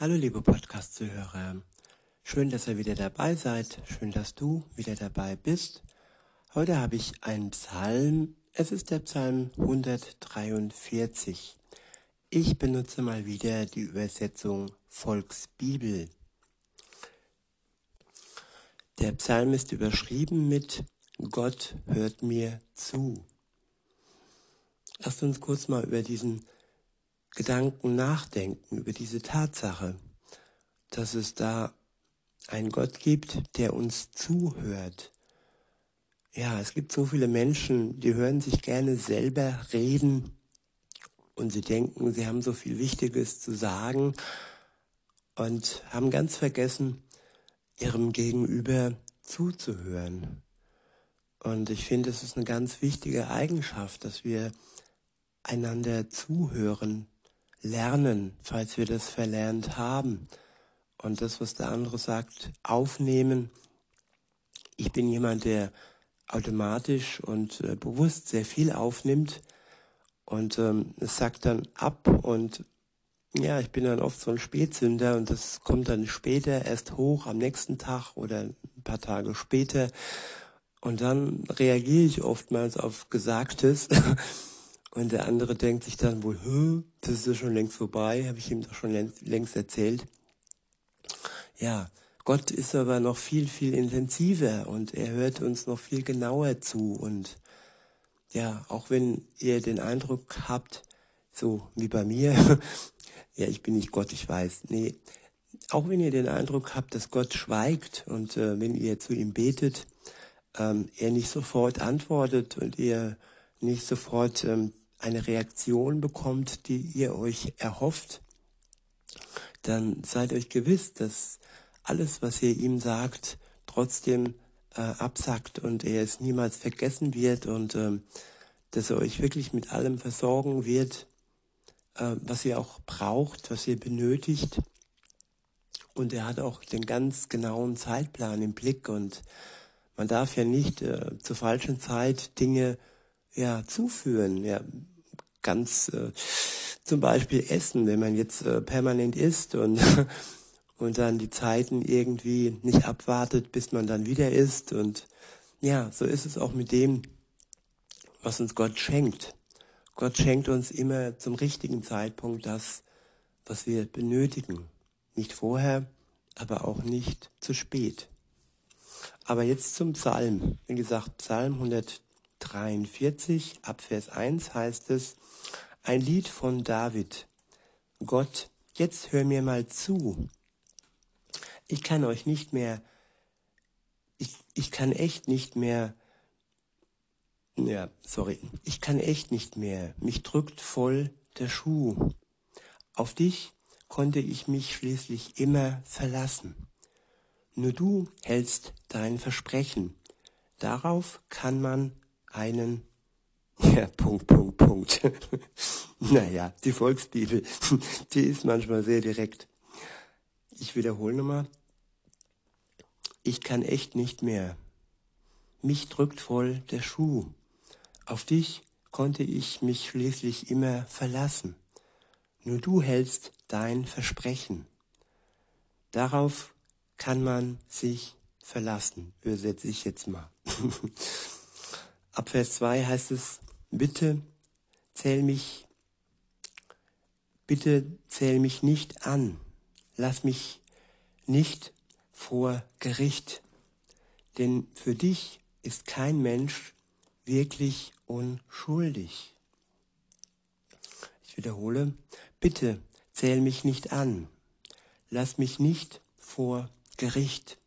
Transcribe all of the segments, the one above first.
Hallo liebe Podcast-Zuhörer. Schön, dass ihr wieder dabei seid. Schön, dass du wieder dabei bist. Heute habe ich einen Psalm. Es ist der Psalm 143. Ich benutze mal wieder die Übersetzung Volksbibel. Der Psalm ist überschrieben mit Gott hört mir zu. Lasst uns kurz mal über diesen Gedanken nachdenken, über diese Tatsache, dass es da einen Gott gibt, der uns zuhört. Ja, es gibt so viele Menschen, die hören sich gerne selber reden und sie denken, sie haben so viel Wichtiges zu sagen und haben ganz vergessen, ihrem Gegenüber zuzuhören. Und ich finde, es ist eine ganz wichtige Eigenschaft, dass wir einander zuhören, lernen, falls wir das verlernt haben. Und das, was der andere sagt, aufnehmen. Ich bin jemand, der automatisch und äh, bewusst sehr viel aufnimmt und ähm, es sagt dann ab und ja, ich bin dann oft so ein Spätsünder und das kommt dann später erst hoch am nächsten Tag oder ein paar Tage später und dann reagiere ich oftmals auf Gesagtes Und der andere denkt sich dann wohl, das ist ja schon längst vorbei, habe ich ihm doch schon längst erzählt. Ja, Gott ist aber noch viel, viel intensiver und er hört uns noch viel genauer zu. Und ja, auch wenn ihr den Eindruck habt, so wie bei mir, ja, ich bin nicht Gott, ich weiß, nee, auch wenn ihr den Eindruck habt, dass Gott schweigt und äh, wenn ihr zu ihm betet, ähm, er nicht sofort antwortet und ihr nicht sofort ähm, eine Reaktion bekommt, die ihr euch erhofft, dann seid euch gewiss, dass alles, was ihr ihm sagt, trotzdem äh, absackt und er es niemals vergessen wird und ähm, dass er euch wirklich mit allem versorgen wird, äh, was ihr auch braucht, was ihr benötigt. Und er hat auch den ganz genauen Zeitplan im Blick und man darf ja nicht äh, zur falschen Zeit Dinge ja, zuführen. Ja, ganz äh, zum Beispiel Essen, wenn man jetzt äh, permanent isst und, und dann die Zeiten irgendwie nicht abwartet, bis man dann wieder isst. Und ja, so ist es auch mit dem, was uns Gott schenkt. Gott schenkt uns immer zum richtigen Zeitpunkt das, was wir benötigen. Nicht vorher, aber auch nicht zu spät. Aber jetzt zum Psalm. Wie gesagt, Psalm 100. 43 ab Vers 1 heißt es, ein Lied von David. Gott, jetzt hör mir mal zu. Ich kann euch nicht mehr, ich, ich kann echt nicht mehr, ja, sorry, ich kann echt nicht mehr. Mich drückt voll der Schuh. Auf dich konnte ich mich schließlich immer verlassen. Nur du hältst dein Versprechen. Darauf kann man einen, ja, Punkt, Punkt, Punkt. naja, die Volksbibel, die ist manchmal sehr direkt. Ich wiederhole nochmal. Ich kann echt nicht mehr. Mich drückt voll der Schuh. Auf dich konnte ich mich schließlich immer verlassen. Nur du hältst dein Versprechen. Darauf kann man sich verlassen, übersetze ich jetzt mal. Ab Vers 2 heißt es, bitte zähl mich, bitte zähl mich nicht an, lass mich nicht vor Gericht, denn für dich ist kein Mensch wirklich unschuldig. Ich wiederhole, bitte zähl mich nicht an, lass mich nicht vor Gericht,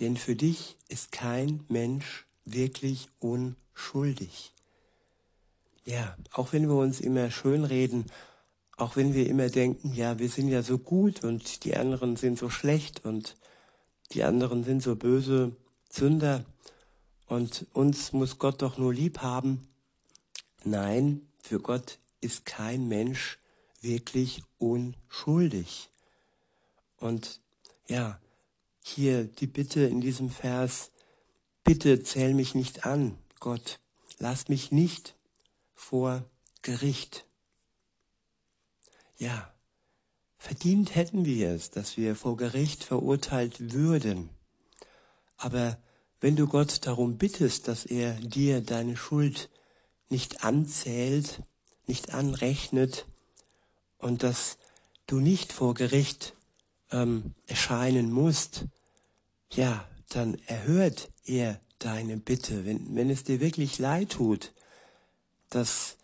denn für dich ist kein Mensch wirklich unschuldig. Ja, auch wenn wir uns immer schönreden, auch wenn wir immer denken, ja, wir sind ja so gut und die anderen sind so schlecht und die anderen sind so böse Sünder und uns muss Gott doch nur lieb haben. Nein, für Gott ist kein Mensch wirklich unschuldig. Und ja, hier die Bitte in diesem Vers, Bitte zähl mich nicht an, Gott, lass mich nicht vor Gericht. Ja, verdient hätten wir es, dass wir vor Gericht verurteilt würden. Aber wenn du Gott darum bittest, dass er dir deine Schuld nicht anzählt, nicht anrechnet und dass du nicht vor Gericht ähm, erscheinen musst, ja, dann erhört er deine Bitte, wenn, wenn es dir wirklich leid tut, dass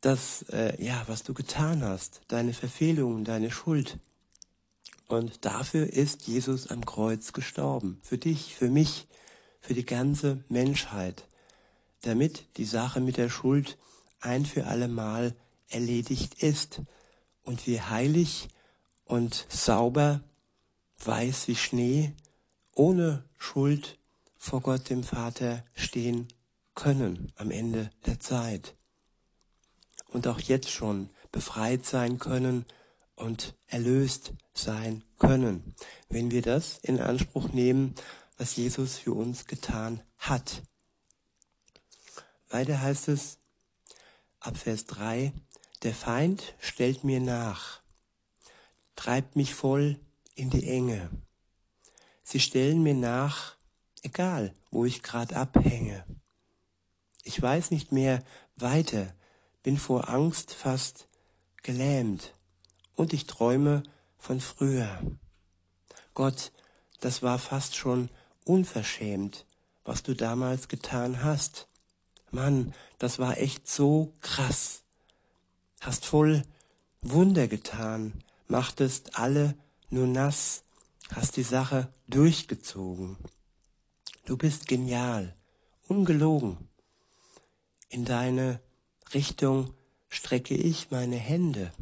das, äh, ja, was du getan hast, deine Verfehlungen, deine Schuld. Und dafür ist Jesus am Kreuz gestorben. Für dich, für mich, für die ganze Menschheit. Damit die Sache mit der Schuld ein für allemal erledigt ist und wir heilig und sauber, weiß wie Schnee, ohne Schuld vor Gott dem Vater stehen können am Ende der Zeit. Und auch jetzt schon befreit sein können und erlöst sein können, wenn wir das in Anspruch nehmen, was Jesus für uns getan hat. Weiter heißt es ab Vers 3, der Feind stellt mir nach, treibt mich voll in die Enge. Sie stellen mir nach, egal wo ich grad abhänge. Ich weiß nicht mehr weiter, bin vor Angst fast gelähmt und ich träume von früher. Gott, das war fast schon unverschämt, was du damals getan hast. Mann, das war echt so krass. Hast voll Wunder getan, machtest alle nur nass, hast die Sache durchgezogen. Du bist genial, ungelogen. In deine Richtung strecke ich meine Hände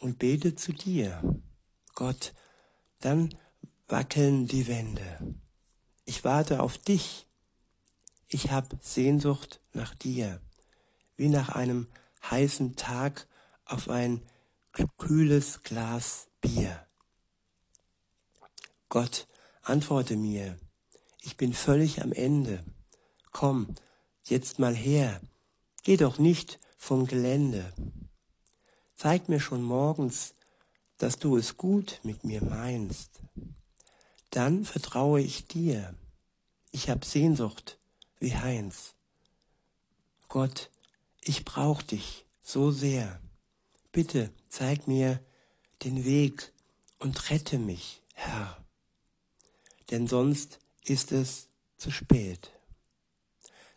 und bete zu dir. Gott, dann wackeln die Wände. Ich warte auf dich. Ich hab Sehnsucht nach dir, wie nach einem heißen Tag auf ein kühles Glas Bier. Gott, antworte mir. Ich bin völlig am Ende. Komm, jetzt mal her. Geh doch nicht vom Gelände. Zeig mir schon morgens, dass du es gut mit mir meinst dann vertraue ich dir. Ich hab Sehnsucht wie Heinz. Gott, ich brauch dich so sehr. Bitte zeig mir den Weg und rette mich, Herr. Denn sonst ist es zu spät.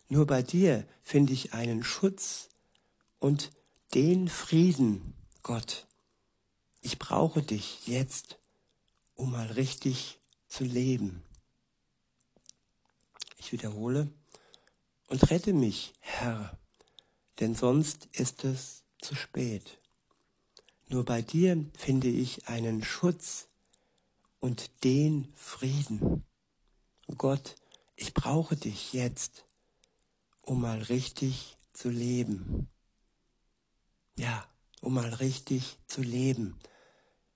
Nur bei dir finde ich einen Schutz und den Frieden, Gott. Ich brauche dich jetzt, um mal richtig zu leben. Ich wiederhole, und rette mich, Herr, denn sonst ist es zu spät. Nur bei dir finde ich einen Schutz und den Frieden. Gott, ich brauche dich jetzt, um mal richtig zu leben. Ja, um mal richtig zu leben.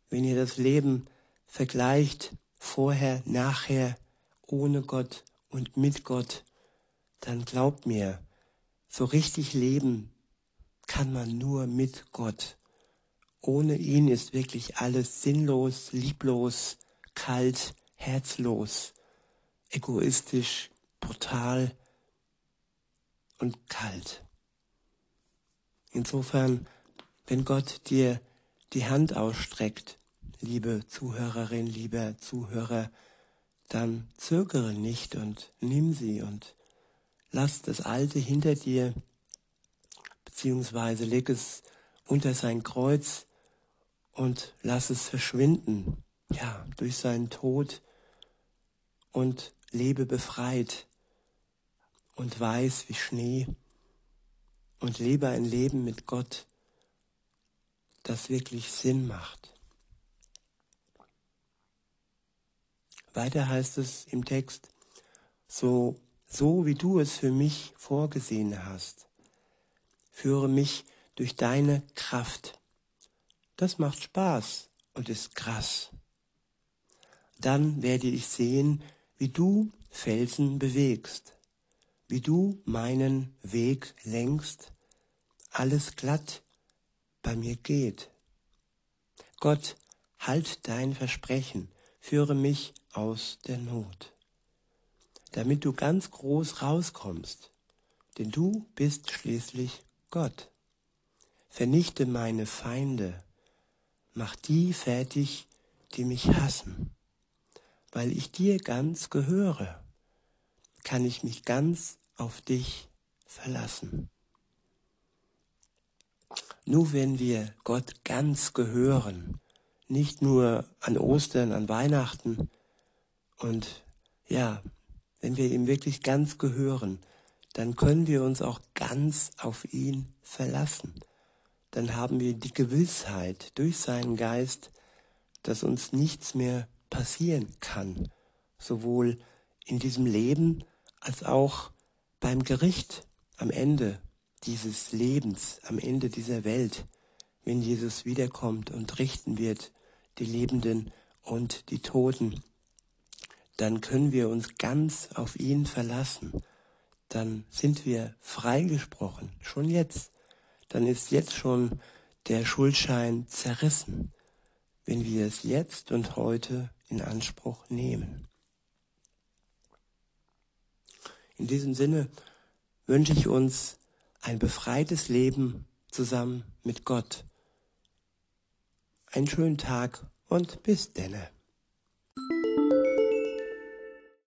Wenn ihr das Leben vergleicht vorher, nachher, ohne Gott und mit Gott, dann glaubt mir, so richtig leben kann man nur mit Gott. Ohne ihn ist wirklich alles sinnlos, lieblos, kalt, herzlos, egoistisch, brutal und kalt. Insofern, wenn Gott dir die Hand ausstreckt, liebe Zuhörerin, lieber Zuhörer, dann zögere nicht und nimm sie und lass das Alte hinter dir, beziehungsweise leg es unter sein Kreuz und lass es verschwinden, ja, durch seinen Tod und lebe befreit und weiß wie Schnee und lebe ein Leben mit Gott, das wirklich Sinn macht. Weiter heißt es im Text, so, so wie du es für mich vorgesehen hast. Führe mich durch deine Kraft. Das macht Spaß und ist krass. Dann werde ich sehen, wie du Felsen bewegst, wie du meinen Weg lenkst, alles glatt bei mir geht. Gott, halt dein Versprechen, führe mich aus der Not, damit du ganz groß rauskommst, denn du bist schließlich Gott. Vernichte meine Feinde, mach die fertig, die mich hassen. Weil ich dir ganz gehöre, kann ich mich ganz auf dich verlassen. Nur wenn wir Gott ganz gehören, nicht nur an Ostern, an Weihnachten und ja, wenn wir ihm wirklich ganz gehören, dann können wir uns auch ganz auf ihn verlassen. Dann haben wir die Gewissheit durch seinen Geist, dass uns nichts mehr passieren kann, sowohl in diesem Leben als auch beim Gericht am Ende dieses Lebens, am Ende dieser Welt, wenn Jesus wiederkommt und richten wird, die Lebenden und die Toten, dann können wir uns ganz auf ihn verlassen. Dann sind wir freigesprochen, schon jetzt. Dann ist jetzt schon der Schuldschein zerrissen, wenn wir es jetzt und heute in Anspruch nehmen. In diesem Sinne wünsche ich uns ein befreites Leben zusammen mit Gott. Einen schönen Tag und bis denne.